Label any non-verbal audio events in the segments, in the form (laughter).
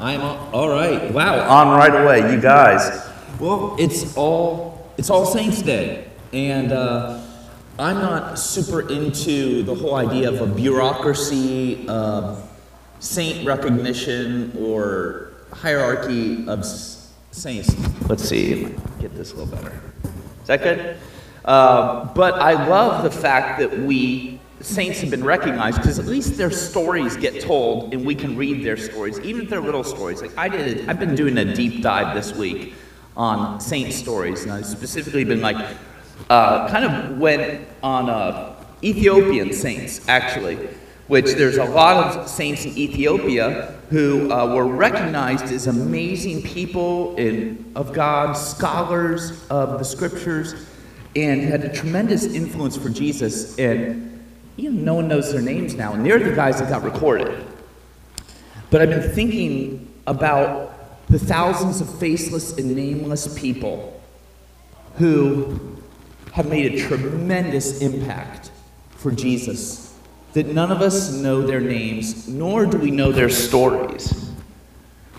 I'm all, all right. Wow. On right away, you guys. Well, it's all it's All Saints Day, and uh, I'm not super into the whole idea of a bureaucracy, of saint recognition, or hierarchy of saints. Let's see, get this a little better. Is that good? Uh, but I love the fact that we saints have been recognized because at least their stories get told and we can read their stories, even if they're little stories. Like I did, I've been doing a deep dive this week on saint stories, and I've specifically been like, uh, kind of went on uh, Ethiopian saints actually, which there's a lot of saints in Ethiopia who uh, were recognized as amazing people in, of God, scholars of the scriptures, and had a tremendous influence for Jesus. And you know, no one knows their names now, and they're the guys that got recorded. But I've been thinking about the thousands of faceless and nameless people who have made a tremendous impact for Jesus. That none of us know their names, nor do we know their stories.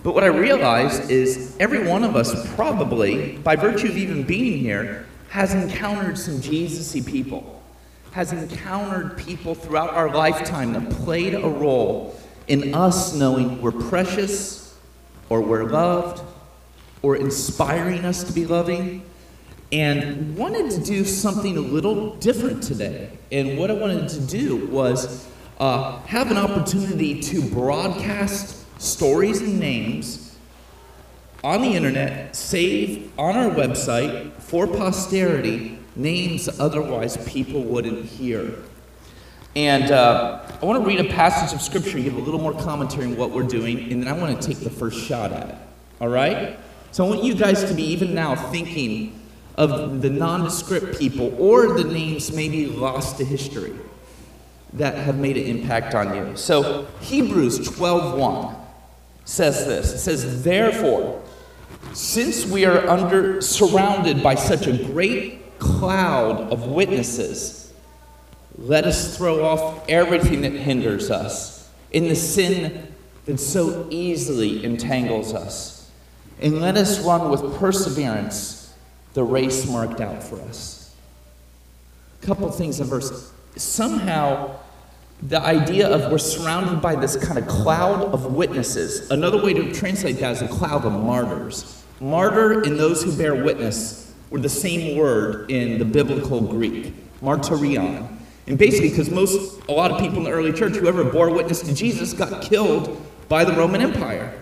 But what I realized is every one of us probably, by virtue of even being here, has encountered some Jesus y people, has encountered people throughout our lifetime that played a role in us knowing we're precious, or we're loved, or inspiring us to be loving, and wanted to do something a little different today. And what I wanted to do was uh, have an opportunity to broadcast stories and names on the internet, save on our website for posterity names otherwise people wouldn't hear. And uh, I want to read a passage of scripture, give a little more commentary on what we're doing, and then I want to take the first shot at it. All right? So I want you guys to be even now thinking of the nondescript people or the names maybe lost to history that have made an impact on you. So Hebrews 12:1 says this. It says, "Therefore, since we are under surrounded by such a great cloud of witnesses, let us throw off everything that hinders us in the sin that so easily entangles us, and let us run with perseverance the race marked out for us. A couple things in verse. Somehow, the idea of we're surrounded by this kind of cloud of witnesses. Another way to translate that is a cloud of martyrs. Martyr and those who bear witness were the same word in the biblical Greek, martyrion. And basically, because most, a lot of people in the early church, whoever bore witness to Jesus, got killed by the Roman Empire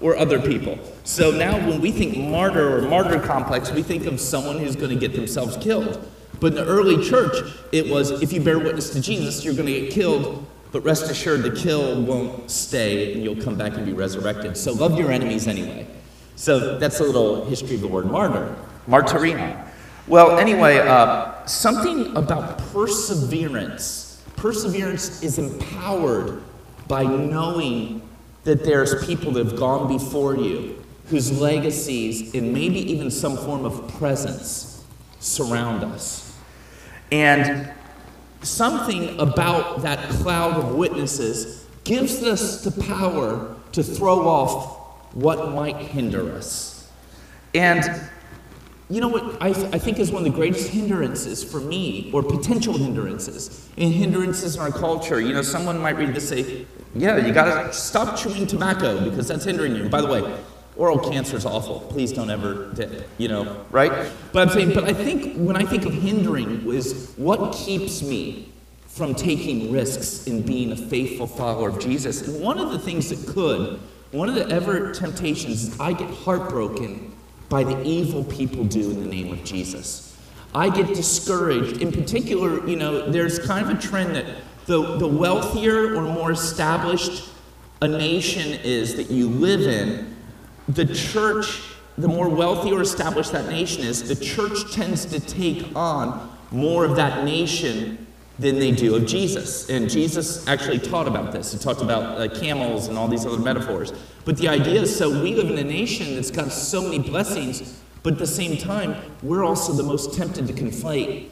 or other people. So now when we think martyr or martyr complex, we think of someone who's going to get themselves killed. But in the early church, it was if you bear witness to Jesus, you're going to get killed, but rest assured the kill won't stay and you'll come back and be resurrected. So love your enemies anyway. So that's a little history of the word martyr, martyrion. Well, anyway, uh, something about perseverance. Perseverance is empowered by knowing that there's people that have gone before you whose legacies and maybe even some form of presence surround us. And something about that cloud of witnesses gives us the power to throw off what might hinder us. And you know what I, I think is one of the greatest hindrances for me, or potential hindrances, and hindrances in our culture. You know, someone might read this and say, yeah, you gotta stop chewing tobacco because that's hindering you. By the way, oral cancer is awful. Please don't ever dip, you know, right? But I'm saying, but I think when I think of hindering is what keeps me from taking risks in being a faithful follower of Jesus. And one of the things that could, one of the ever temptations is I get heartbroken by the evil people do in the name of Jesus. I get discouraged. In particular, you know, there's kind of a trend that the, the wealthier or more established a nation is that you live in, the church, the more wealthy or established that nation is, the church tends to take on more of that nation than they do of Jesus. And Jesus actually taught about this. He talked about uh, camels and all these other metaphors. But the idea is so we live in a nation that's got so many blessings, but at the same time, we're also the most tempted to conflate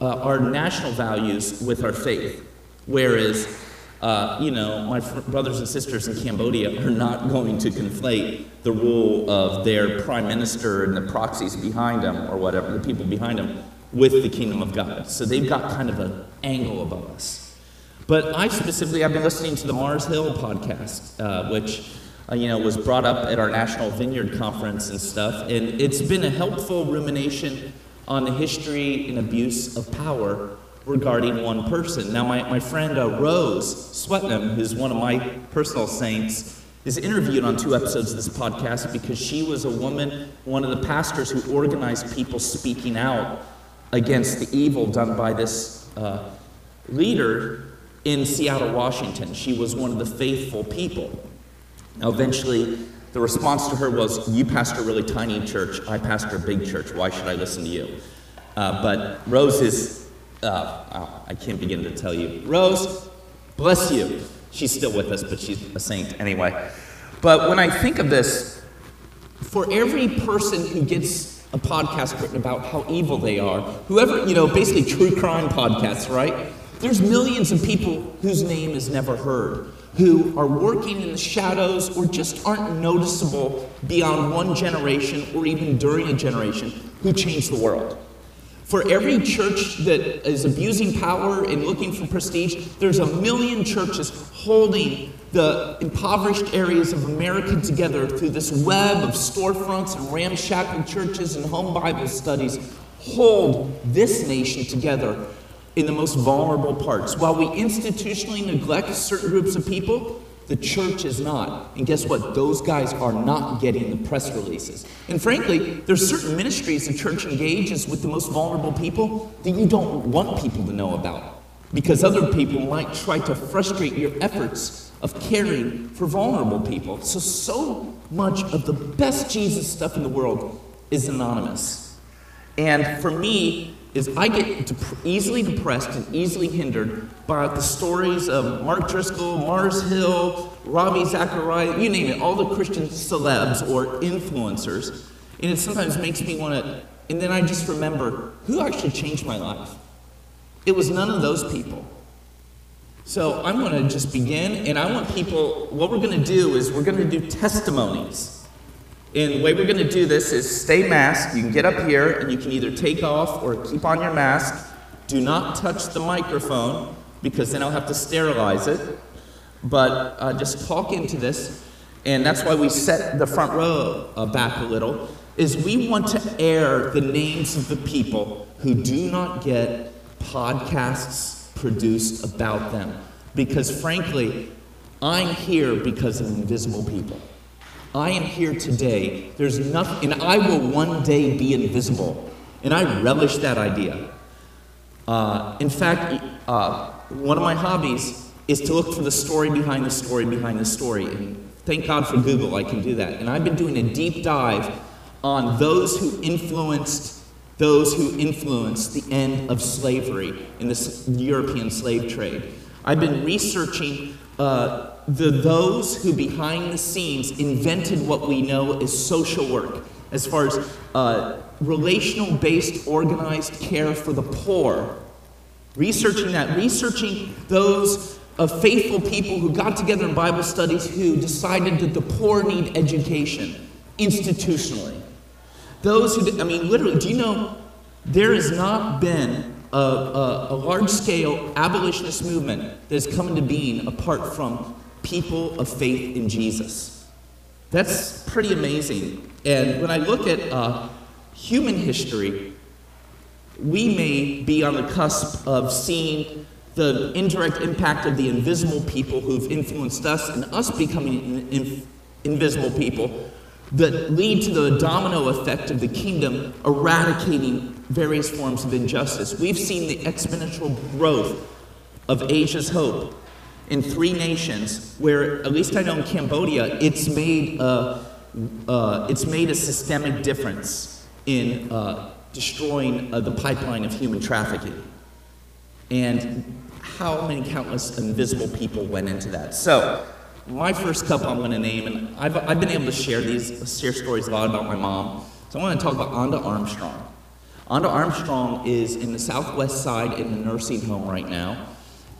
uh, our national values with our faith. Whereas uh, you know, my fr- brothers and sisters in Cambodia are not going to conflate the rule of their prime minister and the proxies behind them, or whatever, the people behind them, with the kingdom of God. So they've got kind of an angle above us. But I specifically, I've been listening to the Mars Hill podcast, uh, which uh, you know was brought up at our National Vineyard conference and stuff, and it's been a helpful rumination on the history and abuse of power regarding one person. Now, my, my friend uh, Rose Swetman, who's one of my personal saints, is interviewed on two episodes of this podcast because she was a woman, one of the pastors who organized people speaking out against the evil done by this uh, leader in Seattle, Washington. She was one of the faithful people. Now, eventually, the response to her was, You pastor a really tiny church, I pastor a big church. Why should I listen to you? Uh, but Rose is, uh, oh, I can't begin to tell you. Rose, bless you. She's still with us, but she's a saint anyway. But when I think of this, for every person who gets a podcast written about how evil they are, whoever, you know, basically true crime podcasts, right? There's millions of people whose name is never heard, who are working in the shadows or just aren't noticeable beyond one generation or even during a generation who changed the world. For every church that is abusing power and looking for prestige, there's a million churches holding the impoverished areas of America together through this web of storefronts and ramshackle churches and home Bible studies. Hold this nation together in the most vulnerable parts. While we institutionally neglect certain groups of people, the church is not. And guess what? Those guys are not getting the press releases. And frankly, there's certain ministries the church engages with the most vulnerable people that you don't want people to know about. Because other people might try to frustrate your efforts of caring for vulnerable people. So, so much of the best Jesus stuff in the world is anonymous. And for me, is I get dep- easily depressed and easily hindered by the stories of Mark Driscoll, Mars Hill, Ravi Zacharias, you name it, all the Christian celebs or influencers. And it sometimes makes me want to, and then I just remember who actually changed my life. It was none of those people. So I'm going to just begin, and I want people, what we're going to do is we're going to do testimonies. And the way we're going to do this is stay masked. You can get up here and you can either take off or keep on your mask. Do not touch the microphone because then I'll have to sterilize it. But uh, just talk into this. And that's why we set the front row uh, back a little is we want to air the names of the people who do not get podcasts produced about them. Because frankly, I'm here because of invisible people. I am here today. There's nothing, and I will one day be invisible. And I relish that idea. Uh, in fact, uh, one of my hobbies is to look for the story behind the story behind the story. And thank God for Google, I can do that. And I've been doing a deep dive on those who influenced those who influenced the end of slavery in the European slave trade. I've been researching uh, the those who behind the scenes invented what we know as social work, as far as uh, relational based organized care for the poor. Researching that, researching those of faithful people who got together in Bible studies who decided that the poor need education institutionally. Those who, I mean, literally, do you know there has not been a, a, a large scale abolitionist movement that has come into being apart from people of faith in Jesus? That's pretty amazing. And when I look at uh, human history, we may be on the cusp of seeing the indirect impact of the invisible people who've influenced us and us becoming in, in, invisible people that lead to the domino effect of the kingdom eradicating various forms of injustice. We've seen the exponential growth of Asia's hope in three nations, where at least I know in Cambodia, it's made a, uh, it's made a systemic difference in uh, destroying uh, the pipeline of human trafficking. And how many countless invisible people went into that? So, my first couple I'm going to name, and I've, I've been able to share these, share stories a lot about my mom. So I want to talk about Onda Armstrong. Onda Armstrong is in the southwest side in a nursing home right now.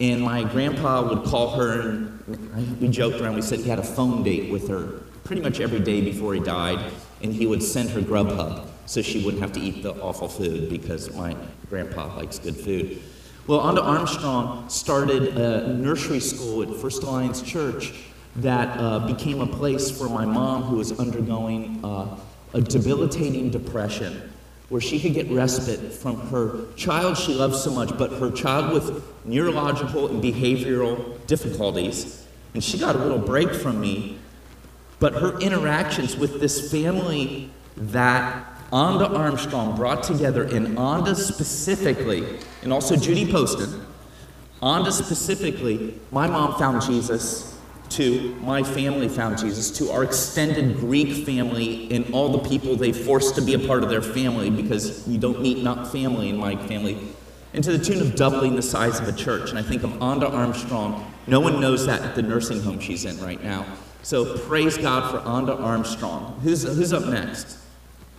And my grandpa would call her, and we joked around. We said he had a phone date with her pretty much every day before he died, and he would send her Grubhub so she wouldn't have to eat the awful food because my grandpa likes good food. Well, Onda Armstrong started a nursery school at First Alliance Church that uh, became a place for my mom, who was undergoing uh, a debilitating depression, where she could get respite from her child she loved so much, but her child with neurological and behavioral difficulties. And she got a little break from me, but her interactions with this family that Onda Armstrong brought together, and Onda specifically, and also Judy Poston, Onda specifically, my mom found Jesus to my family found Jesus, to our extended Greek family and all the people they forced to be a part of their family because you don't meet not family in my family, and to the tune of doubling the size of a church. And I think of Onda Armstrong. No one knows that at the nursing home she's in right now. So praise God for Onda Armstrong. Who's, who's up next?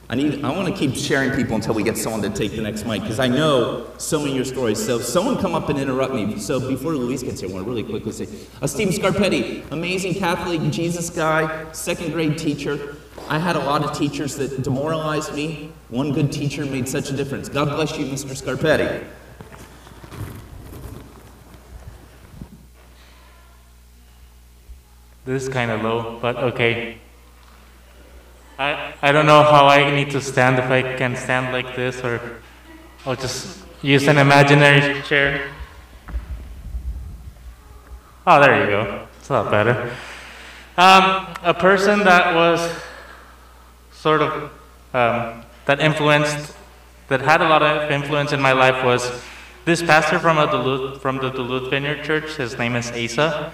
I need. I want to keep sharing people until we get someone to take the next mic because I know so many of your stories. So someone come up and interrupt me. So before Luis gets here, I want to really quickly say, uh, Stephen Scarpetti, amazing Catholic Jesus guy, second grade teacher. I had a lot of teachers that demoralized me. One good teacher made such a difference. God bless you, Mr. Scarpetti. This is kind of low, but okay. I, I don't know how I need to stand, if I can stand like this or I'll just use an imaginary chair. Oh, there you go. It's a lot better. Um, a person that was sort of, um, that influenced, that had a lot of influence in my life was this pastor from, a Duluth, from the Duluth Vineyard Church. His name is Asa.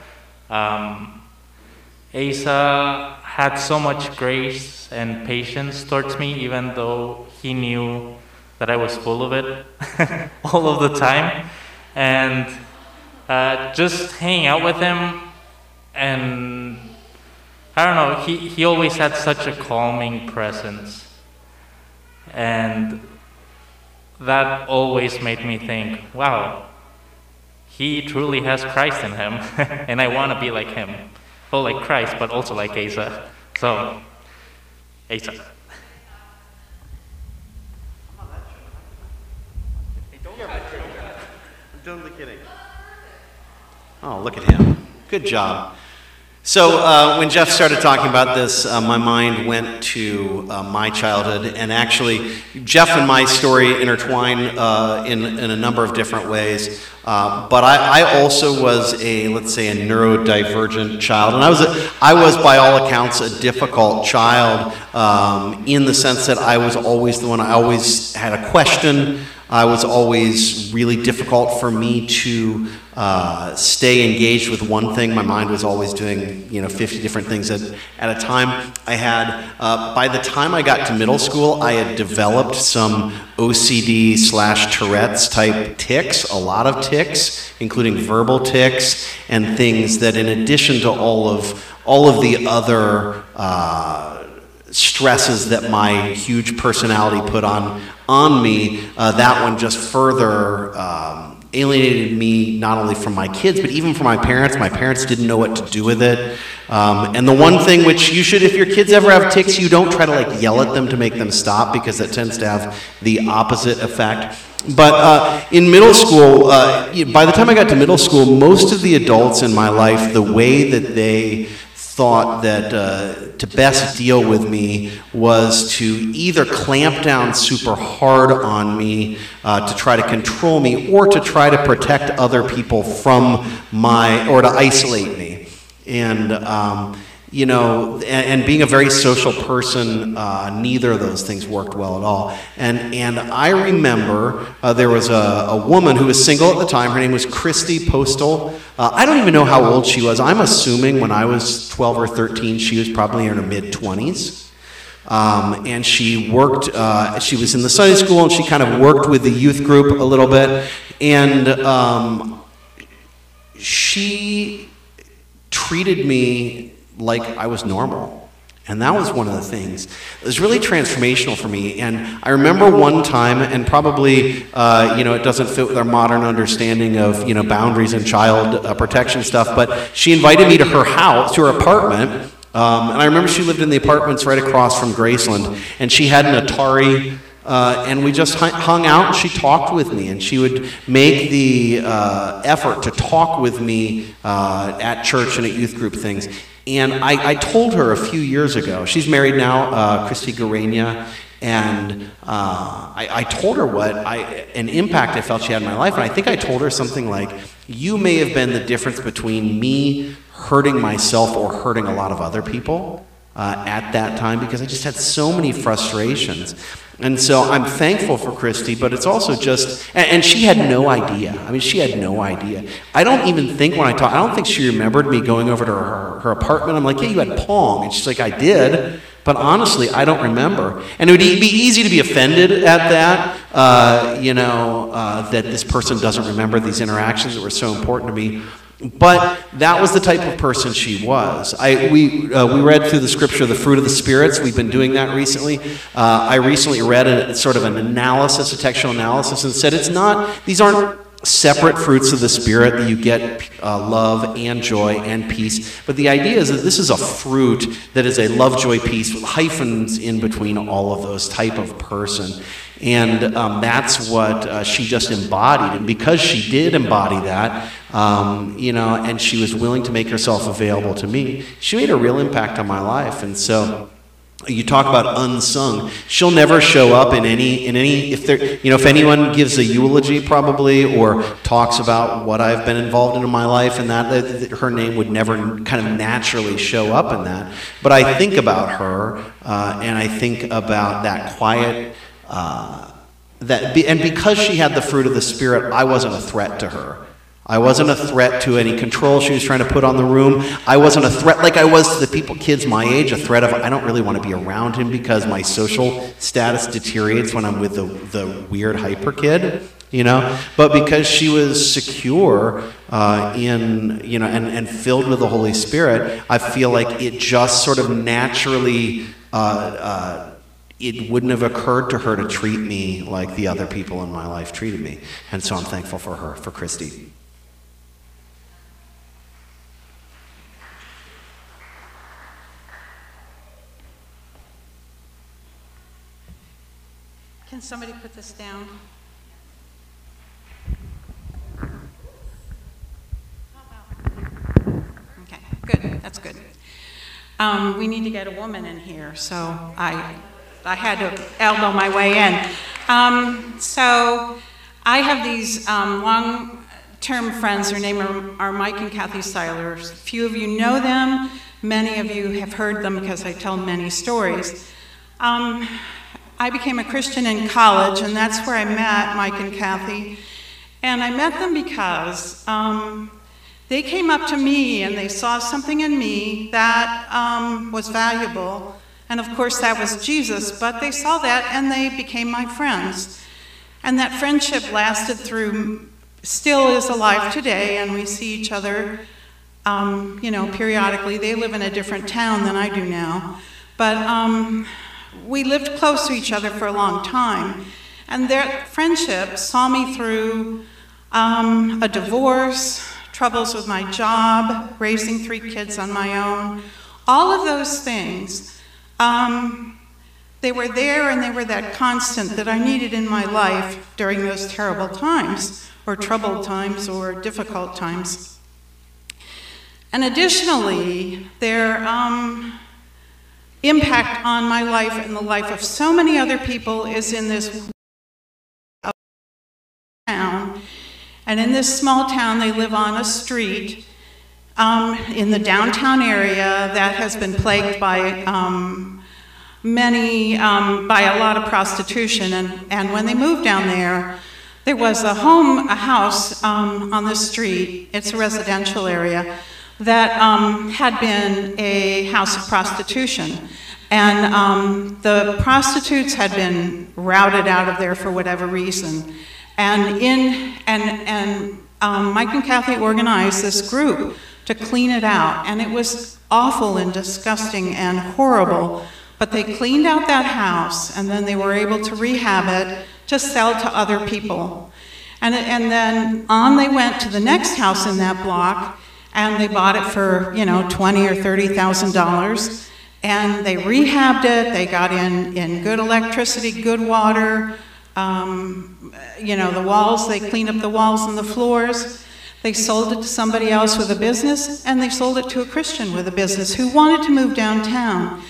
Um, Asa had so much grace and patience towards me, even though he knew that I was full of it (laughs) all of the time. And uh, just hanging out with him, and I don't know, he, he always had such a calming presence. And that always made me think, wow, he truly has Christ in him, (laughs) and I want to be like him. Oh, like Christ, but also like Asa. So, Asa. I'm totally kidding. Oh, look at him. Good job. So, uh, when Jeff started talking about this, uh, my mind went to uh, my childhood. And actually, Jeff and my story intertwine uh, in, in a number of different ways. Uh, but I, I, also was a, let's say, a neurodivergent child. And I was, a, I was by all accounts, a difficult child um, in the sense that I was always the one, I always had a question. I was always really difficult for me to uh, stay engaged with one thing. My mind was always doing, you know, 50 different things at, at a time. I had, uh, by the time I got to middle school, I had developed some OCD slash Tourette's type tics, a lot of tics, including verbal tics and things that, in addition to all of all of the other uh, stresses that my huge personality put on on me, uh, that one just further um, alienated me not only from my kids but even from my parents. My parents didn't know what to do with it. Um, and the one thing which you should, if your kids ever have tics, you don't try to like yell at them to make them stop because that tends to have the opposite effect. But uh, in middle school, uh, by the time I got to middle school, most of the adults in my life, the way that they thought that uh, to best deal with me was to either clamp down super hard on me uh, to try to control me or to try to protect other people from my, or to isolate me. And um, you know, and, and, being a very social person, uh, neither of those things worked well at all. And, and I remember uh, there was a, a, woman who was single at the time. Her name was Christy Postal. Uh, I don't even know how old she was. I'm assuming when I was 12 or 13, she was probably in her mid 20s. Um, and she worked, uh, she was in the Sunday school and she kind of worked with the youth group a little bit. And um, she treated me like I was normal. And that was one of the things. It was really transformational for me. And I remember one time, and probably, uh, you know, it doesn't fit with our modern understanding of, you know, boundaries and child uh, protection stuff, but she invited me to her house, to her apartment. Um, and I remember she lived in the apartments right across from Graceland, and she had an Atari. Uh, and we just hung out and she talked with me and she would make the uh, effort to talk with me uh, at church and at youth group things and I, I, told her a few years ago, she's married now, uh, Christy Garenia, and uh, I, I, told her what I, an impact I felt she had in my life. And I think I told her something like, You may have been the difference between me hurting myself or hurting a lot of other people uh, at that time because I just had so many frustrations. And so I'm thankful for Christy, but it's also just, and, and, she had no idea. I mean, she had no idea. I don't even think when I talk, I don't think she remembered me going over to her, her apartment. I'm like, yeah, you had Pong. And she's like, I did. But honestly, I don't remember. And it would be easy to be offended at that, uh, you know, uh, that this person doesn't remember these interactions that were so important to me. But that was the type of person she was. I, we, uh, we read through the scripture, The Fruit of the Spirits. We've been doing that recently. Uh, I recently read a, sort of an analysis, a textual analysis, and said it's not, these aren't separate fruits of the Spirit that you get uh, love and joy and peace. But the idea is that this is a fruit that is a love, joy, peace with hyphens in between all of those type of person. And um, that's what uh, she just embodied. And because she did embody that, um, you know, and she was willing to make herself available to me, she made a real impact on my life. And so you talk about unsung she'll never show up in any in any if there you know if anyone gives a eulogy probably or talks about what i've been involved in in my life and that, her name would never kind of naturally show up in that but i think about her uh, and i think about that quiet uh, that and because she had the fruit of the spirit i wasn't a threat to her I wasn't a threat to any control she was trying to put on the room. I wasn't a threat like I was to the people, kids my age, a threat of I don't really want to be around him because my social status deteriorates when I'm with the, the weird hyper kid, you know? But because she was secure uh, in, you know, and, and filled with the Holy Spirit, I feel like it just sort of naturally. Uh, uh, it wouldn't have occurred to her to treat me like the other people in my life treated me. And so I'm thankful for her, for Christy. Can somebody put this down? Okay, good, that's good. Um, we need to get a woman in here, so I, I had to elbow my way in. Um, so I have these um, long-term friends. Their name are, are Mike and Kathy Seiler. Few of you know them. Many of you have heard them because I tell many stories. Um, I became a Christian in college, and that's where I met Mike and Kathy. And I met them because um, they came up to me and they saw something in me that um, was valuable. And of course, that was Jesus, but they saw that and they became my friends. And that friendship lasted through, still is alive today, and we see each other, um, you know, periodically. They live in a different town than I do now. But um, we lived close to each other for a long time. And their friendship saw me through um, a divorce, troubles with my job, raising three kids on my own, all of those things. Um, they were there and they were that constant that I needed in my life during those terrible times, or troubled times, or difficult times. And additionally, their um, impact on my life and the life of so many other people is in this town. And in this small town, they live on a street um, in the downtown area that has been plagued by um, many, um, by a lot of prostitution. And, and when they moved down there, there was a home, a house um, on the street. It's a residential area that um, had been a house of prostitution. And um, the prostitutes had been routed out of there for whatever reason. And, in, and, and um, Mike and Kathy organized this group to clean it out. And it was awful and disgusting and horrible. But they cleaned out that house and then they were able to rehab it to sell to other people. And, and then on they went to the next house in that block and they bought it for, you know, twenty or thirty thousand dollars. And they rehabbed it, they got in, in good electricity, good water, um, you know, the walls, they cleaned up the walls and the floors. They sold it to somebody else with a business, and they sold it to a Christian with a business who wanted to move downtown.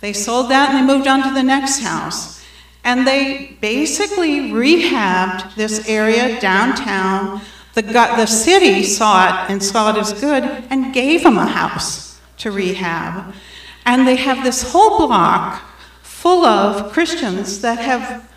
They sold that and they moved on to the next house. And they basically rehabbed this area downtown. The, the city saw it and saw it as good and gave them a house to rehab. And they have this whole block full of Christians that have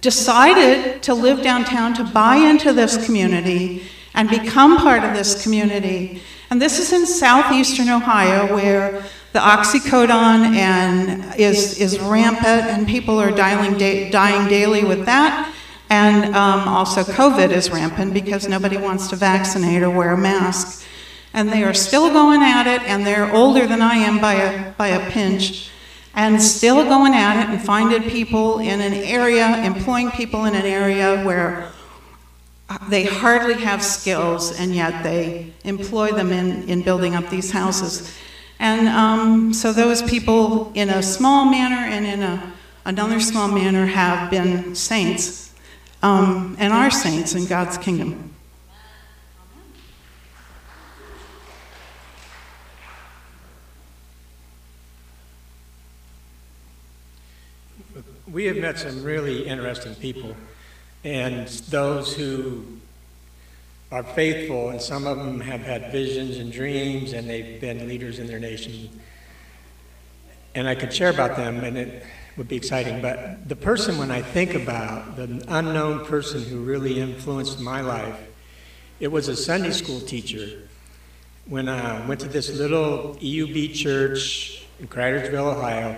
decided to live downtown, to buy into this community and become part of this community. And this is in southeastern Ohio where the oxycodone and is, is rampant and people are dying, da- dying daily with that. And um, also COVID is rampant because nobody wants to vaccinate or wear a mask. And they are still going at it and they're older than I am by a, by a pinch and still going at it and finding people in an area, employing people in an area where they hardly have skills, and yet they employ them in, in building up these houses. And um, so those people, in a small manner and in a, another small manner, have been saints um, and are saints in God's kingdom. We have met some really interesting people, and those who are faithful, and some of them have had visions and dreams, and they've been leaders in their nation. And I could share about them, and it would be exciting. But the person, when I think about the unknown person who really influenced my life, it was a Sunday school teacher. When I went to this little EUB church in Cridersville, Ohio,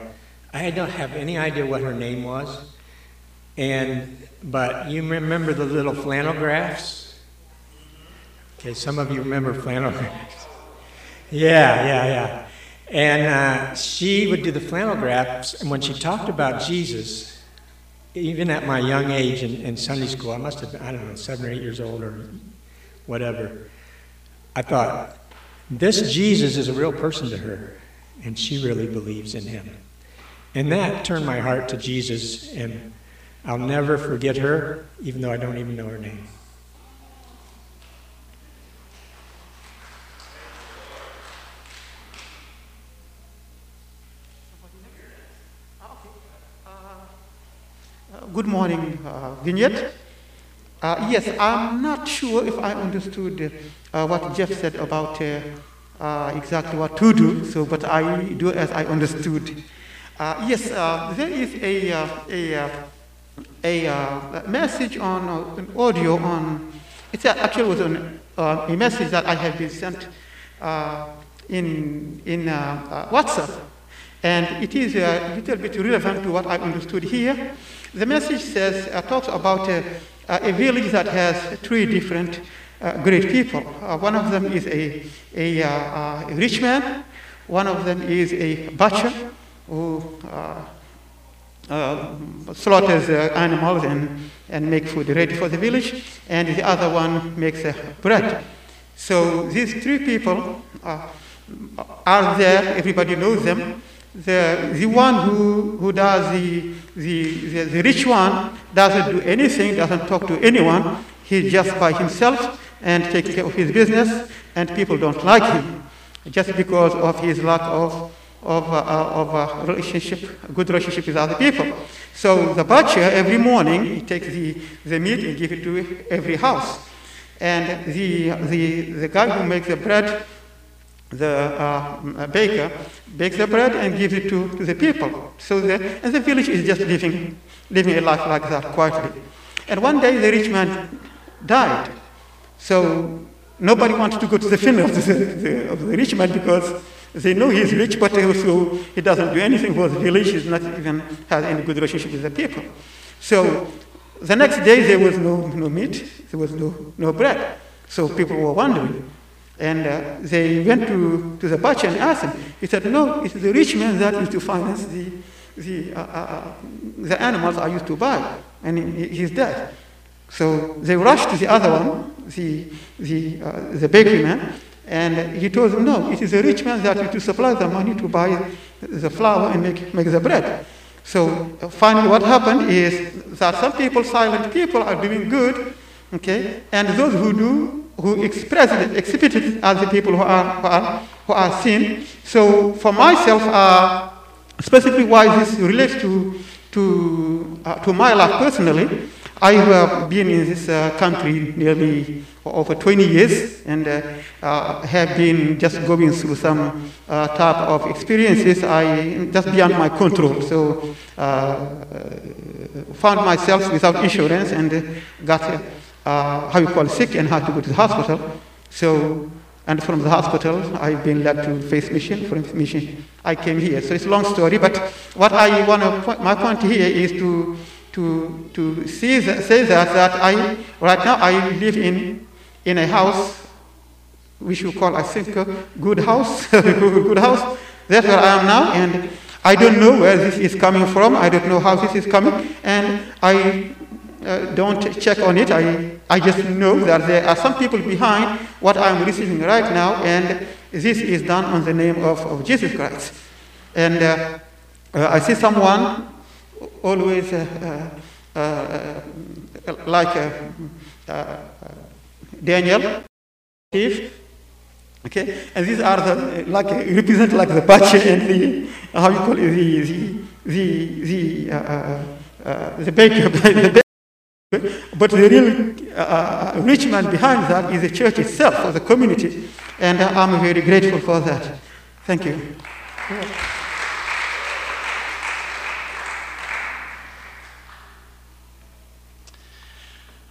I don't have any idea what her name was. And but you remember the little flannel graphs? Okay, some of you remember flannel. (laughs) Yeah, yeah, yeah. And uh, she would do the flannel graphs, and when she talked about Jesus, even at my young age in, in Sunday school, I must have been, I don't know, seven or eight years old or whatever, I thought, this Jesus is a real person to her, and she really believes in him. And that turned my heart to Jesus, and I'll never forget her, even though I don't even know her name. Good morning, uh, Vignette. Uh, yes, I'm not sure if I understood uh, what Jeff said about uh, uh, exactly what to do, so, but I do as I understood. Uh, yes, there is a, a, a message on an audio on, it's actually was an, a message that I have been sent in, in WhatsApp. And it is a little bit relevant to what I understood here. The message says, uh, talks about uh, a village that has three different uh, great people. Uh, one of them is a, a, uh, a rich man, one of them is a butcher who slaughters animals and, and make food ready for the village, and the other one makes bread. So these three people are there, everybody knows them. The, the one who, who does the, the, the, the rich one doesn't do anything, doesn't talk to anyone. He's just by himself and takes care of his business, and people don't like him just because of his lack of, of, uh, of uh, relationship, good relationship with other people. So the butcher, every morning, he takes the, the meat and gives it to every house. And the, the, the guy who makes the bread the uh, baker bakes the bread and gives it to, to the people. So the, and the village is just living, living a life like that quietly. And one day the rich man died. So nobody wants to go to the funeral of the, the, of the rich man because they know he's rich, but also he doesn't do anything for the village. He's not even has any good relationship with the people. So the next day there was no, no meat, there was no, no bread. So people were wondering, And uh, they went to, to the butcher and asked him. He said, No, it's the rich man that used to finance the, the, uh, uh, uh the animals I used to buy. And he, he's dead. So they rushed to the other one, the, the, uh, the bakery man, and he told them, no, it is the rich man that used to supply the money to buy the flour and make, make the bread. So uh, finally what happened is that some people, silent people, are doing good, okay, and those who do, who express it, exhibit it as the people who are, who are, who are sin. So for myself, uh, specifically why this relates to, to, uh, to my life personally, I have been in this uh, country nearly over 20 years and uh, uh, have been just going through some uh, type of experiences I just beyond my control. So found myself without insurance and got uh, how you call sick and had to go to the hospital. So and from the hospital, I've been led to Faith Mission. From Mission, I came here. So it's a long story, but what I want to, point, my point here is to to, to see that, say that, that I, right now I live in, in a house, which you call, I think, good house, (laughs) good house. That's where I am now, and I don't know where this is coming from. I don't know how this is coming, and I uh, don't check on it. I, I just know that there are some people behind what I'm receiving right now, and this is done on the name of, of Jesus Christ. And uh, uh, I see someone always uh, uh, uh, like Daniel, Steve, okay, and these are the like represent like the butcher (laughs) and the how you call it the the the the, the baker. (laughs) (laughs) but the real uh, rich man behind that is the church itself, or the community, and I'm very grateful for that. Thank you.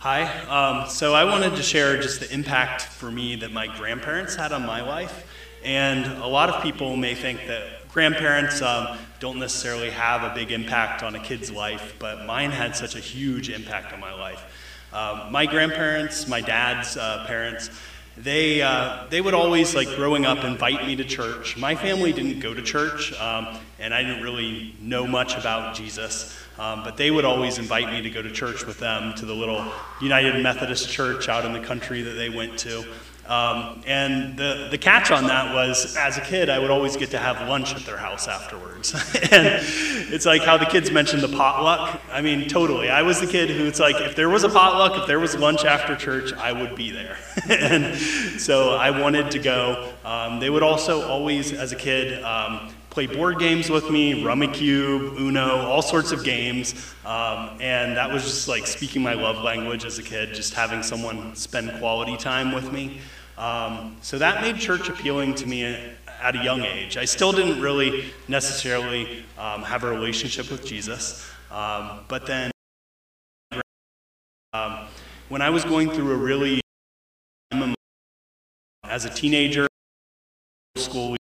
Hi. Um, so I wanted to share just the impact for me that my grandparents had on my life. And a lot of people may think that grandparents um, don't necessarily have a big impact on a kid's life, but mine had such a huge impact on my life. Um, my grandparents, my dad's uh, parents, they, uh, they would always, like growing up, invite me to church. My family didn't go to church, um, and I didn't really know much about Jesus. Um, but they would always invite me to go to church with them to the little United Methodist church out in the country that they went to. Um, and the, the catch on that was, as a kid, I would always get to have lunch at their house afterwards. (laughs) and it's like how the kids mentioned the potluck. I mean, totally. I was the kid who, it's like, if there was a potluck, if there was lunch after church, I would be there. (laughs) and so I wanted to go. Um, they would also always, as a kid, um, play board games with me, Rummikub, Uno, all sorts of games. Um, and that was just like speaking my love language as a kid, just having someone spend quality time with me. Um, so that made church appealing to me at a young age. I still didn't really necessarily um, have a relationship with Jesus. Um, but then um, when I was going through a really as a teenager, school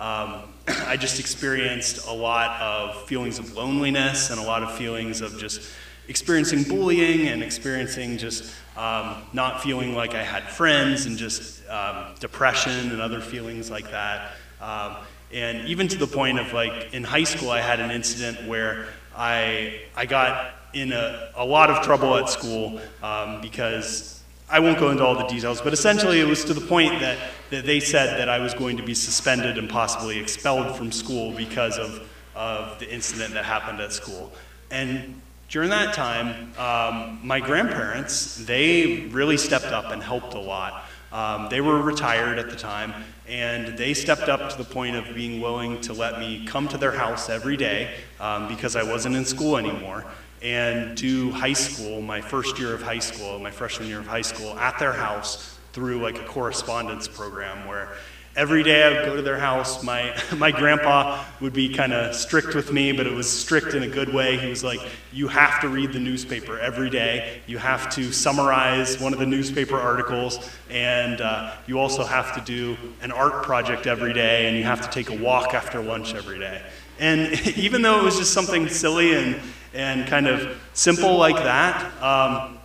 um, (clears throat) I just experienced a lot of feelings of loneliness and a lot of feelings of just experiencing bullying and experiencing just um, not feeling like I had friends and just um, depression and other feelings like that. Um, and even to the point of like in high school, I had an incident where I, I got in a, a lot of trouble at school um, because I won't go into all the details, but essentially it was to the point that, that they said that I was going to be suspended and possibly expelled from school because of, of the incident that happened at school. And during that time, um, my grandparents, they really stepped up and helped a lot. Um, they were retired at the time, and they stepped up to the point of being willing to let me come to their house every day um, because I wasn't in school anymore and do high school, my first year of high school, my freshman year of high school, at their house through like a correspondence program where every day I would go to their house. My, (laughs) my grandpa would be kind of strict with me, but it was strict in a good way. He was like, You have to read the newspaper every day. You have to summarize one of the newspaper articles. And uh, you also have to do an art project every day. And you have to take a walk after lunch every day. And (laughs) even though it was just something silly and, and kind of simple like that, um,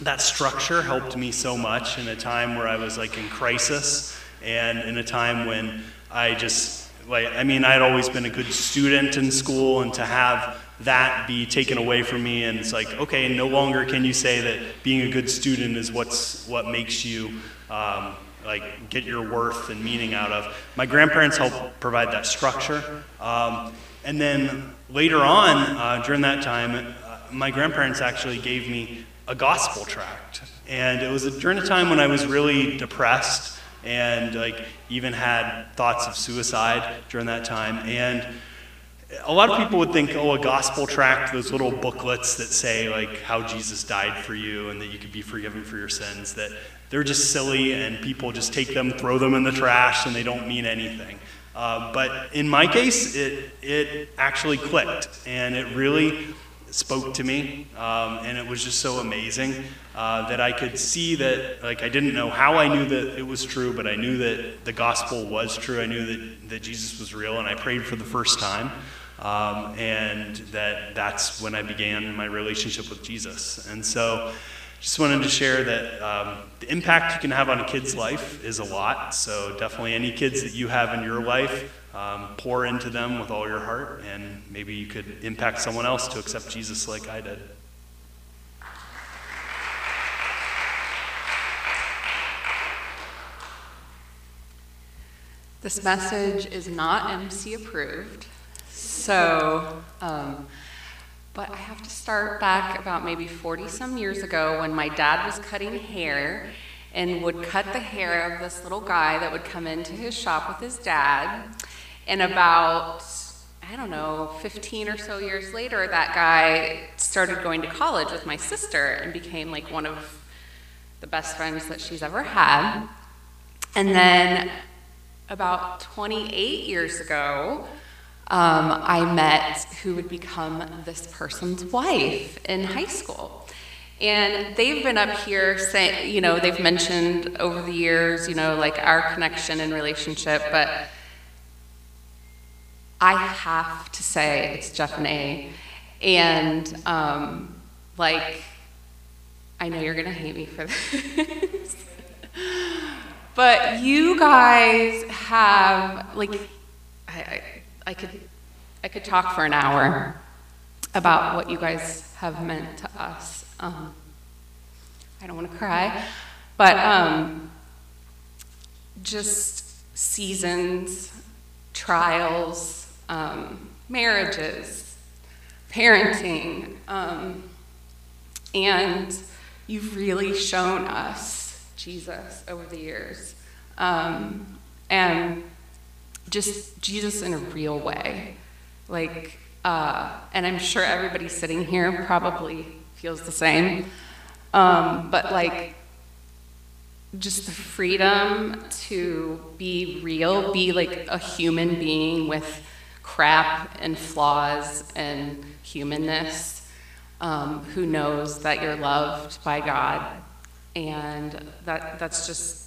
that structure helped me so much in a time where I was like in crisis and in a time when I just like I mean I'd always been a good student in school and to have that be taken away from me and it's like okay no longer can you say that being a good student is what's what makes you um, like get your worth and meaning out of. My grandparents helped provide that structure um, and then later on uh, during that time uh, my grandparents actually gave me a gospel tract. And it was during a time when i was really depressed and like even had thoughts of suicide during that time and a lot of people would think, oh, a gospel tract, those little booklets that say like how Jesus died for you and that you could be forgiven for your sins, that they're just silly and people just take them, throw them in the trash, and they don't mean anything. Uh, but in my case, it, it actually clicked and it really spoke to me, um, and it was just so amazing uh, that I could see that, like, I didn't know how I knew that it was true, but I knew that the gospel was true. I knew that, that Jesus was real, and I prayed for the first time. Um, and that that's when I began my relationship with Jesus. And so, just wanted to share that um, the impact you can have on a kid's life is a lot. So, definitely, any kids that you have in your life, um, pour into them with all your heart, and maybe you could impact someone else to accept Jesus like I did. This message is not MC approved, so, um, but I have to start back about maybe 40 some years ago when my dad was cutting hair and would cut the hair of this little guy that would come into his shop with his dad. And about, I don't know, 15 or so years later, that guy started going to college with my sister and became like one of the best friends that she's ever had. And then about 28 years ago, um, I met who would become this person's wife in high school. And they've been up here saying, you know, they've mentioned over the years, you know, like our connection and relationship, but I have to say it's Jeff and A. And, um, like, I know you're going to hate me for (laughs) this. But you guys have, like, I, I I could, I could talk for an hour about what you guys have meant to us. Um, I don't want to cry, but um, just seasons, trials, um, marriages, parenting, um, and you've really shown us Jesus over the years. Um, and just Jesus in a real way. Like, uh, and I'm sure everybody sitting here probably feels the same. Um, but like, just the freedom to be real, be like a human being with crap and flaws and humanness, um, who knows that you're loved by God. And that, that's just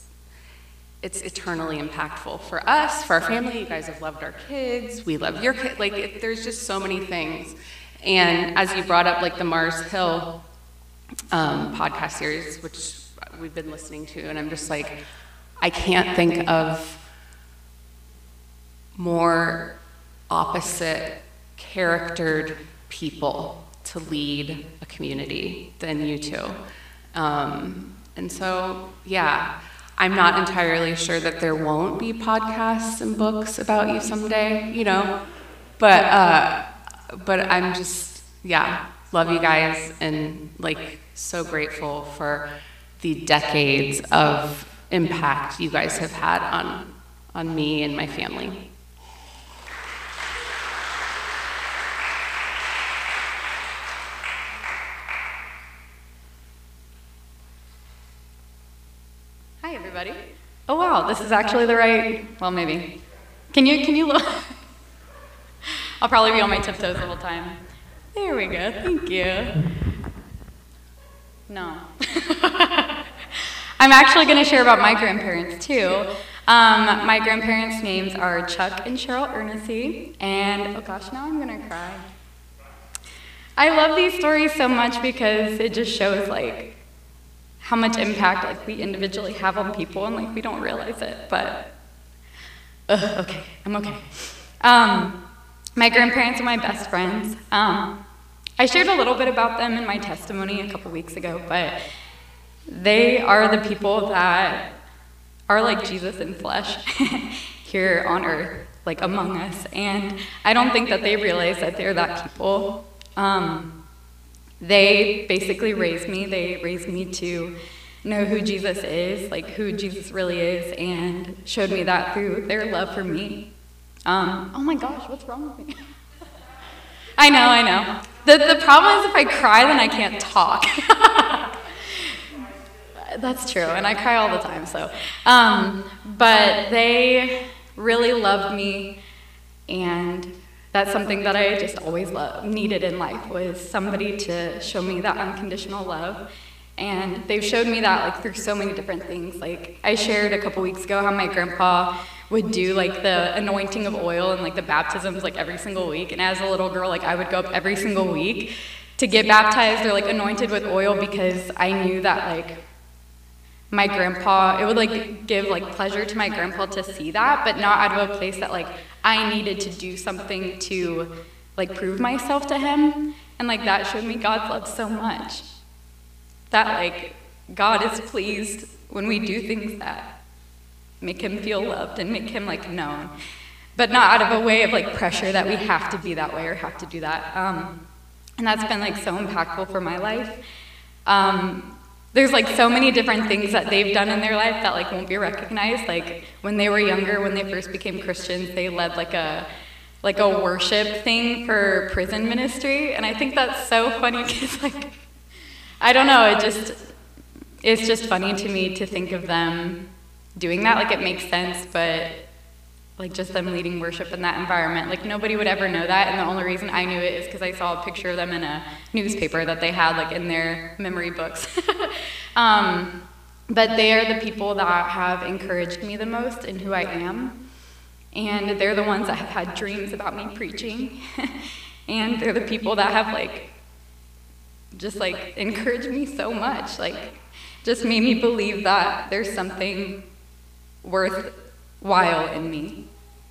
it's eternally impactful for us, for our family. You guys have loved our kids. We love your kids. Like, it, there's just so many things. And as you brought up, like the Mars Hill um, podcast series, which we've been listening to, and I'm just like, I can't think of more opposite charactered people to lead a community than you two. Um, and so, yeah. I'm not entirely sure that there won't be podcasts and books about you someday, you know, but uh, but I'm just yeah, love you guys and like so grateful for the decades of impact you guys have had on on me and my family. Hi, everybody. Oh, wow, this is actually the right, well, maybe. Can you, can you look? (laughs) I'll probably be on my tiptoes the whole time. There we go, thank you. No. (laughs) I'm actually going to share about my grandparents, too. Um, my grandparents' names are Chuck and Cheryl Ernest, and oh gosh, now I'm going to cry. I love these stories so much because it just shows, like, how much impact like we individually have on people and like we don't realize it. But ugh, okay, I'm okay. Um, my grandparents are my best friends. Um, I shared a little bit about them in my testimony a couple weeks ago, but they are the people that are like Jesus in flesh (laughs) here on earth, like among us. And I don't think that they realize that they're that people. Um, they basically raised me. They raised me to know who Jesus is, like who Jesus really is, and showed me that through their love for me. Um, oh my gosh, what's wrong with me? (laughs) I know, I know. The, the problem is if I cry, then I can't talk. (laughs) That's true, and I cry all the time, so. Um, but they really loved me, and that's something that I just always loved, needed in life was somebody to show me that unconditional love. And they've showed me that like through so many different things. Like I shared a couple weeks ago how my grandpa would do like the anointing of oil and like the baptisms like every single week. And as a little girl, like I would go up every single week to get baptized or like anointed with oil because I knew that like my grandpa it would like give like pleasure to my grandpa to see that but not out of a place that like i needed to do something to like prove myself to him and like that showed me god's love so much that like god is pleased when we do things that make him feel loved and make him like known but not out of a way of like pressure that we have to be that way or have to do that um, and that's been like so impactful for my life um, there's like so many different things that they've done in their life that like won't be recognized. Like when they were younger when they first became christians they led like a like a worship thing for prison ministry. And i think that's so funny because like i don't know it just it's just funny to me to think of them doing that. Like it makes sense but like just them leading worship in that environment. Like nobody would ever know that, and the only reason I knew it is because I saw a picture of them in a newspaper that they had like in their memory books. (laughs) um, but they are the people that have encouraged me the most in who I am, and they're the ones that have had dreams about me preaching, (laughs) and they're the people that have like just like encouraged me so much, like just made me believe that there's something worth while in me.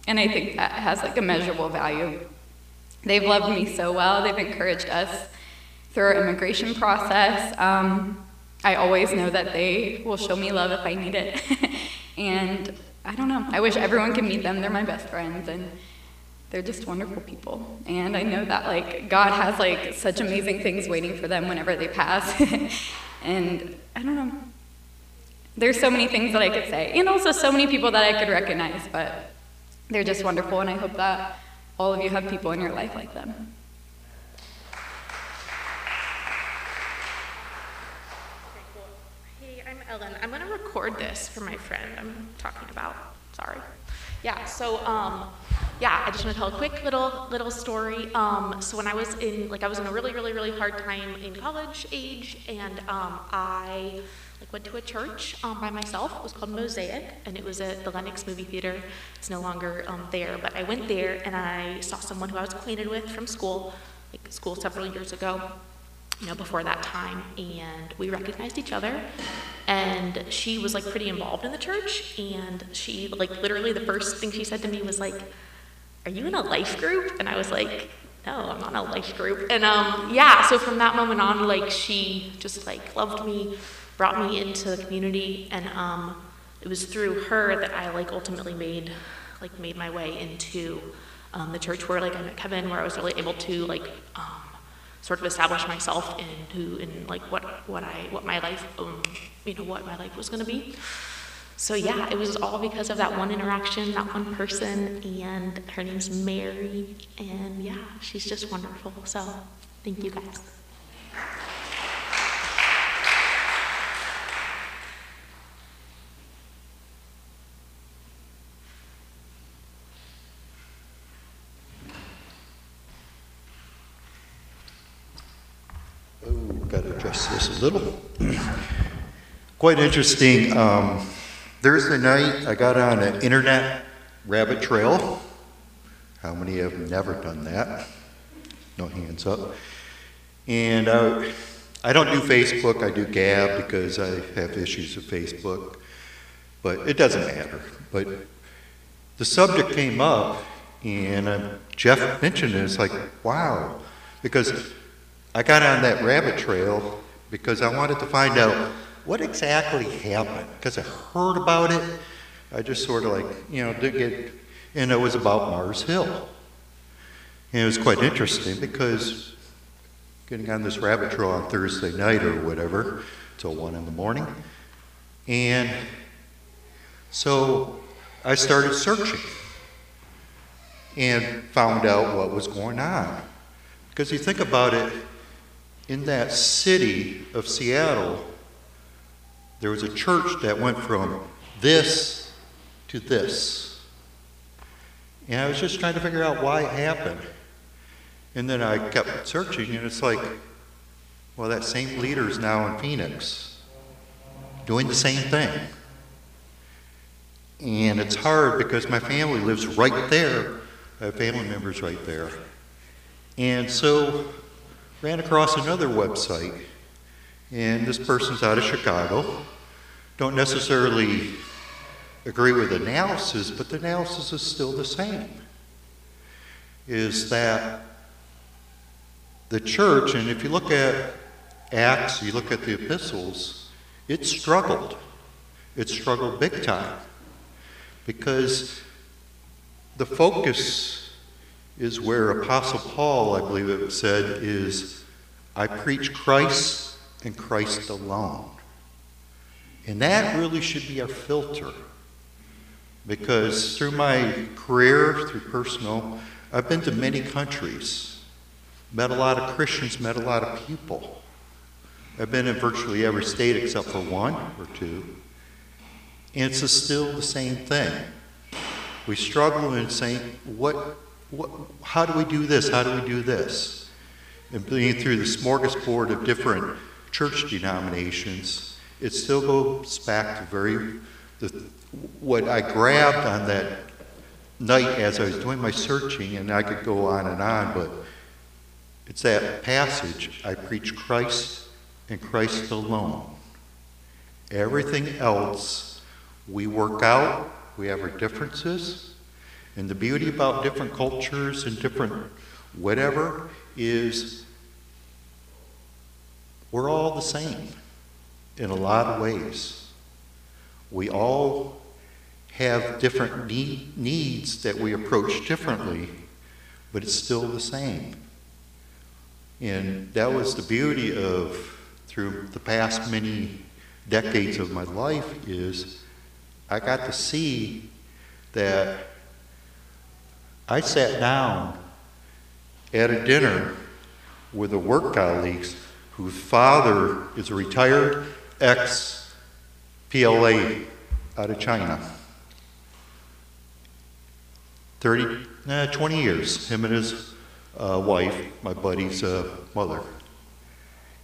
And I think that has like a measurable value. They've loved me so well. They've encouraged us through our immigration process. Um, I always know that they will show me love if I need it. (laughs) and I don't know. I wish everyone could meet them. They're my best friends and they're just wonderful people. And I know that like God has like such amazing things waiting for them whenever they pass. (laughs) and I don't know. There's so many things that I could say, and also so many people that I could recognize, but they're just wonderful, and I hope that all of you have people in your life like them. Hey, I'm Ellen. I'm going to record this for my friend I'm talking about. Sorry. Yeah, so um, yeah, I just want to tell a quick little little story. Um, so when I was in like I was in a really really really hard time in college age, and um, I like went to a church um, by myself. It was called Mosaic, and it was at the Lennox Movie Theater. It's no longer um, there, but I went there and I saw someone who I was acquainted with from school, like school several years ago, you know, before that time, and we recognized each other. And she was like pretty involved in the church, and she like literally the first thing she said to me was like, "Are you in a life group?" And I was like, no, I'm not in a life group. And um, yeah, so from that moment on, like she just like loved me, brought me into the community, and um, it was through her that I like ultimately made like made my way into um, the church where like I met Kevin, where I was really able to like um, sort of establish myself in who in like what what I what my life um, you know what my life was going to be. So yeah, it was all because of that one interaction, that one person, and her name's Mary, and yeah, she's just wonderful. So thank you guys. Oh, got to adjust this a little. Quite interesting. Um, Thursday night, I got on an internet rabbit trail. How many have never done that? No hands up. And I, I don't do Facebook, I do Gab because I have issues with Facebook, but it doesn't matter. But the subject came up, and uh, Jeff mentioned it. It's like, wow, because I got on that rabbit trail because I wanted to find out what exactly happened. Because I heard about it, I just sort of like, you know, did get, and it was about Mars Hill. And it was quite interesting because getting on this rabbit trail on Thursday night or whatever, till one in the morning. And so I started searching and found out what was going on. Because you think about it, in that city of Seattle, there was a church that went from this to this. And I was just trying to figure out why it happened. And then I kept searching, and it's like, well, that same leader is now in Phoenix doing the same thing. And it's hard because my family lives right there. I have family members right there. And so ran across another website, and this person's out of Chicago. Don't necessarily agree with the analysis, but the analysis is still the same. Is that the church, and if you look at Acts, you look at the epistles, it struggled. It struggled big time. Because the focus is where Apostle Paul, I believe it said, is I preach Christ and Christ alone. And that really should be our filter. Because through my career, through personal, I've been to many countries, met a lot of Christians, met a lot of people. I've been in virtually every state except for one or two. And it's still the same thing. We struggle in saying, what, what, how do we do this? How do we do this? And being through the smorgasbord of different church denominations, it still goes back to very, the, what I grabbed on that night as I was doing my searching, and I could go on and on, but it's that passage I preach Christ and Christ alone. Everything else we work out, we have our differences, and the beauty about different cultures and different whatever is we're all the same in a lot of ways. We all have different need, needs that we approach differently, but it's still the same. And that was the beauty of, through the past many decades of my life, is I got to see that I sat down at a dinner with a work colleagues whose father is a retired ex PLA out of China. 30, nah, 20 years, him and his uh, wife, my buddy's uh, mother.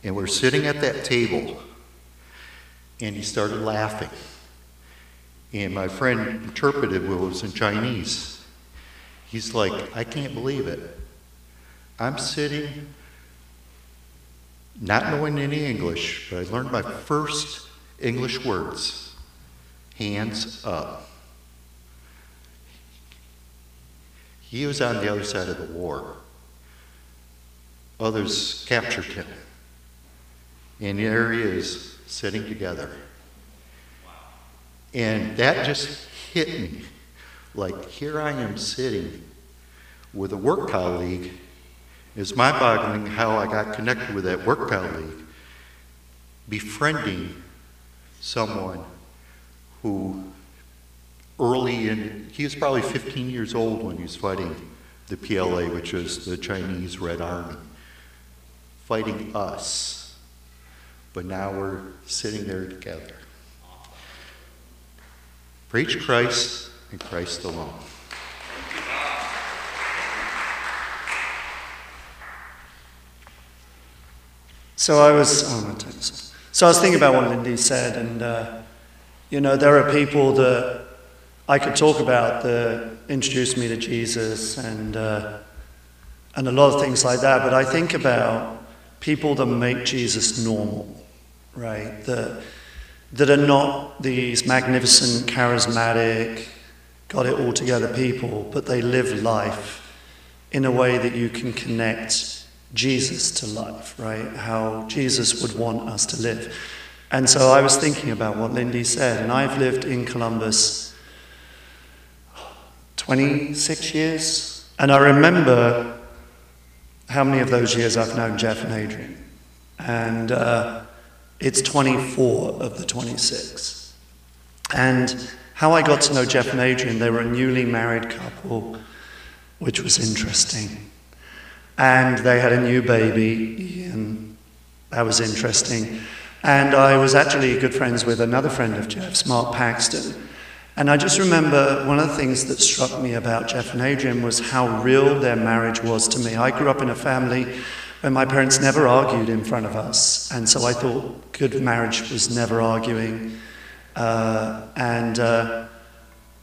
And we're sitting at that table, and he started laughing. And my friend interpreted what was in Chinese. He's like, I can't believe it. I'm sitting, not knowing any English, but I learned my first English words hands up. He was on the other side of the war. Others captured him. And there he is, sitting together. And that just hit me. Like, here I am sitting with a work colleague. It's mind boggling how I got connected with that work colleague, befriending someone who early in, he was probably 15 years old when he was fighting the PLA, which was the Chinese Red Army, fighting us. But now we're sitting there together. Preach Christ and Christ alone. So I was, oh, so I was thinking about what Lindy said, and uh, you know, there are people that I could talk about that introduced me to Jesus and uh, and a lot of things like that. But I think about people that make Jesus normal, right? That, that are not these magnificent, charismatic, got it all together people, but they live life in a way that you can connect Jesus to life, right? How Jesus would want us to live. And so I was thinking about what Lindy said, and I've lived in Columbus 26 years, and I remember how many of those years I've known Jeff and Adrian. And uh, it's 24 of the 26. And how I got to know Jeff and Adrian, they were a newly married couple, which was interesting. And they had a new baby, and that was interesting. And I was actually good friends with another friend of Jeff's, Mark Paxton. And I just remember one of the things that struck me about Jeff and Adrian was how real their marriage was to me. I grew up in a family where my parents never argued in front of us, and so I thought good marriage was never arguing. Uh, and uh,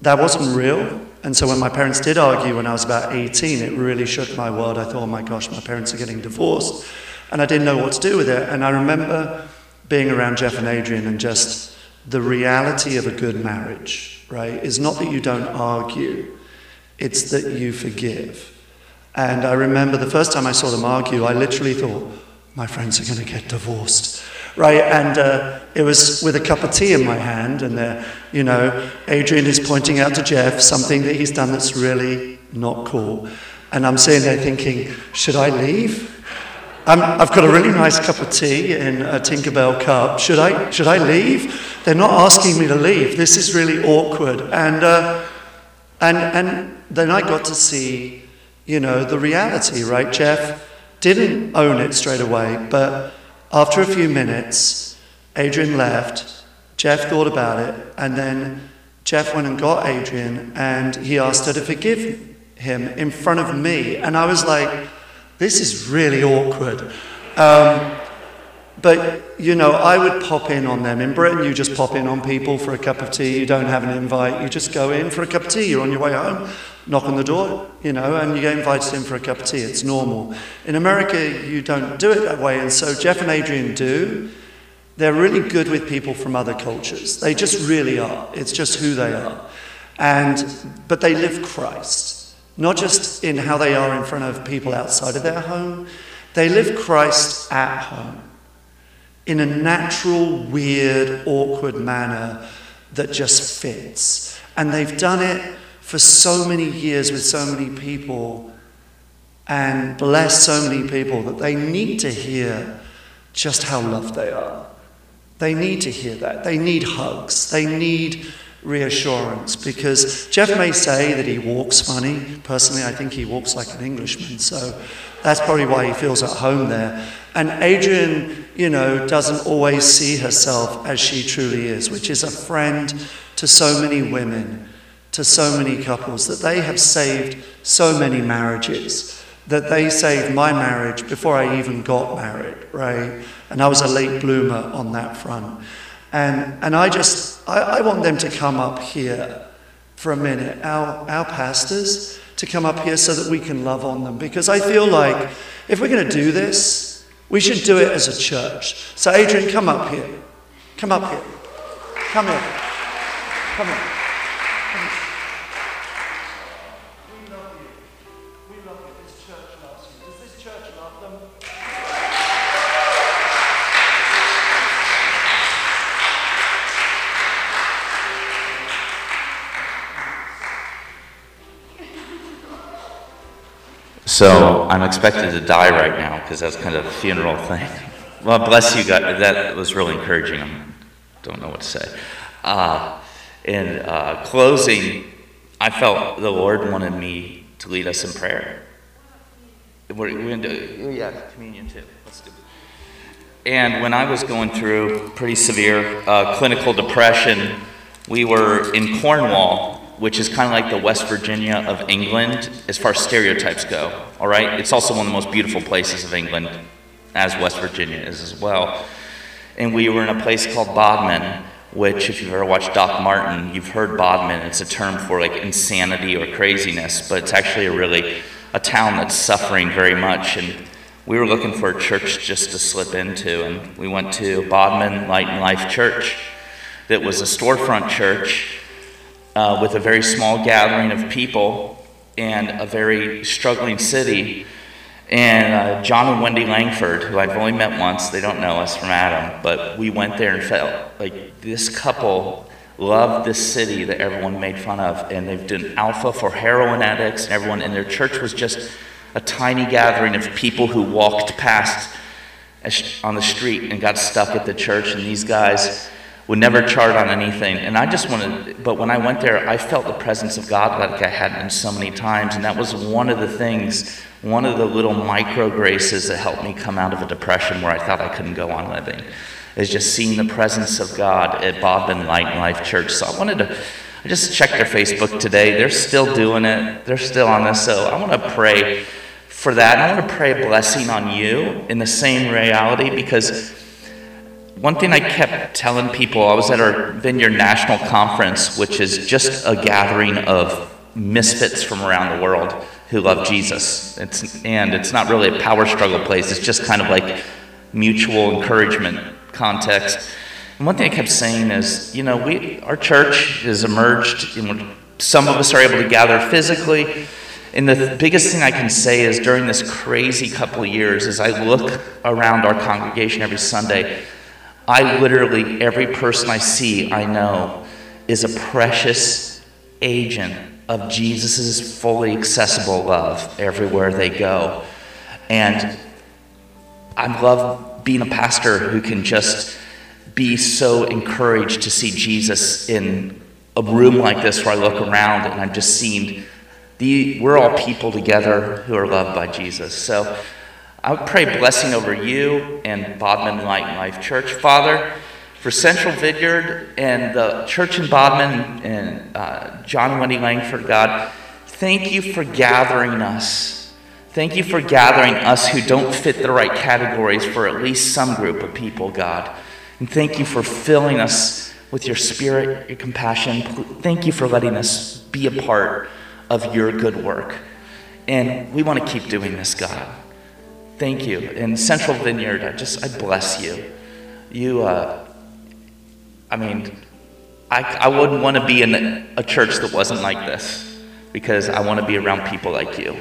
that wasn't real. And so when my parents did argue when I was about 18, it really shook my world. I thought, oh my gosh, my parents are getting divorced. And I didn't know what to do with it. And I remember being around Jeff and Adrian and just the reality of a good marriage, right, is not that you don't argue, it's that you forgive. And I remember the first time I saw them argue, I literally thought, my friends are going to get divorced. Right, and uh, it was with a cup of tea in my hand, and uh, you know, Adrian is pointing out to Jeff something that he's done that's really not cool. And I'm sitting there thinking, should I leave? i have got a really nice cup of tea in a Tinkerbell cup. Should I, should I leave? They're not asking me to leave. This is really awkward. And, uh, and, and then I got to see, you know, the reality, right? Jeff didn't own it straight away, but after a few minutes, Adrian left. Jeff thought about it, and then Jeff went and got Adrian, and he asked her to forgive him in front of me. And I was like, this is really awkward. Um, but, you know, I would pop in on them. In Britain, you just pop in on people for a cup of tea. You don't have an invite. You just go in for a cup of tea. You're on your way home, knock on the door, you know, and you get invited in for a cup of tea. It's normal. In America, you don't do it that way. And so Jeff and Adrian do. They're really good with people from other cultures. They just really are. It's just who they are. And, but they live Christ not just in how they are in front of people outside of their home, they live Christ at home in a natural, weird, awkward manner that just fits. And they've done it for so many years with so many people and blessed so many people that they need to hear just how loved they are. They need to hear that. They need hugs. They need reassurance because Jeff may say that he walks funny. Personally, I think he walks like an Englishman, so that's probably why he feels at home there. And Adrian, you know, doesn't always see herself as she truly is, which is a friend to so many women, to so many couples, that they have saved so many marriages, that they saved my marriage before I even got married, right? And I was a late bloomer on that front. And, and I just, I, I want them to come up here for a minute, our, our pastors, to come up here so that we can love on them. Because I feel like if we're going to do this, we should do it as a church. So, Adrian, come up here. Come up here. Come here. Come here. So I'm expected to die right now because that's kind of a funeral thing. (laughs) Well, bless you guys. That was really encouraging. I don't know what to say. Uh, in uh, closing, I felt the Lord wanted me to lead us in prayer. We're, we're going to do, yeah, communion too. Let's do it. And when I was going through pretty severe uh, clinical depression, we were in Cornwall which is kind of like the West Virginia of England as far as stereotypes go. All right? It's also one of the most beautiful places of England, as West Virginia is as well. And we were in a place called Bodmin, which, if you've ever watched Doc Martin, you've heard Bodmin. It's a term for like insanity or craziness, but it's actually a really a town that's suffering very much. And we were looking for a church just to slip into, and we went to Bodmin Light and Life Church, that was a storefront church uh, with a very small gathering of people and a very struggling city. And uh, John and Wendy Langford, who I've only met once, they don't know us from Adam, but we went there and felt like this couple loved this city that everyone made fun of, and they've done alpha for heroin addicts, and everyone in their church was just a tiny gathering of people who walked past on the street and got stuck at the church, and these guys would never chart on anything. And I just wanted, but when I went there, I felt the presence of God like I hadn't so many times, and that was one of the things, one of the little micro graces that helped me come out of a depression where I thought I couldn't go on living, is just seeing the presence of God at Light and Life Church. So I wanted to. I just checked their Facebook today. They're still doing it. They're still on this. So I want to pray for that. And I want to pray a blessing on you in the same reality because one thing I kept telling people, I was at our Vineyard National Conference, which is just a gathering of misfits from around the world who love Jesus. It's, and it's not really a power struggle place, it's just kind of like mutual encouragement context. And one thing I kept saying is, you know, we, our church has emerged, know, some of us are able to gather physically, and the biggest thing I can say is during this crazy couple of years, as I look around our congregation every Sunday, I literally, every person I see, I know, is a precious agent of Jesus' fully accessible love everywhere they go. And I love being a pastor who can just be so encouraged to see Jesus in a room like this where I look around and I'm just seeing the, we're all people together who are loved by Jesus. So I would pray blessing over you and Bodmin Light and Life Church. Father, for Central Vineyard and the church in Bodmin and uh, John Wendy Langford, God, thank you for gathering us. Thank you for gathering us who don't fit the right categories for at least some group of people, God. And thank you for filling us with your spirit, your compassion. Thank you for letting us be a part of your good work. And we want to keep doing this, God. Thank you. In Central Vineyard, I just, I bless you. You, uh, I mean, I, I wouldn't want to be in a church that wasn't like this because I want to be around people like you.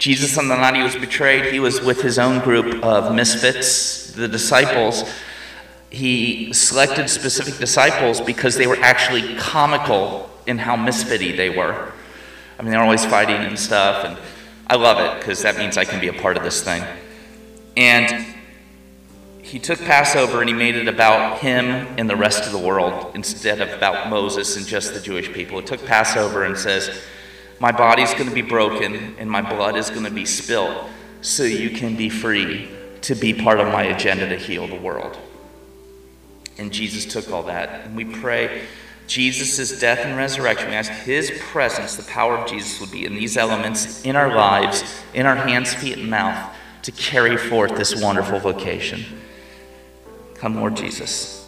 Jesus, on the night he was betrayed, he was with his own group of misfits, the disciples. He selected specific disciples because they were actually comical in how misfitty they were. I mean, they're always fighting and stuff, and I love it because that means I can be a part of this thing. And he took Passover and he made it about him and the rest of the world instead of about Moses and just the Jewish people. He took Passover and says, My body's going to be broken and my blood is going to be spilt so you can be free to be part of my agenda to heal the world. And Jesus took all that. And we pray Jesus' death and resurrection, we ask His presence, the power of Jesus, would be in these elements in our lives, in our hands, feet, and mouth, to carry forth this wonderful vocation. Come, Lord Jesus.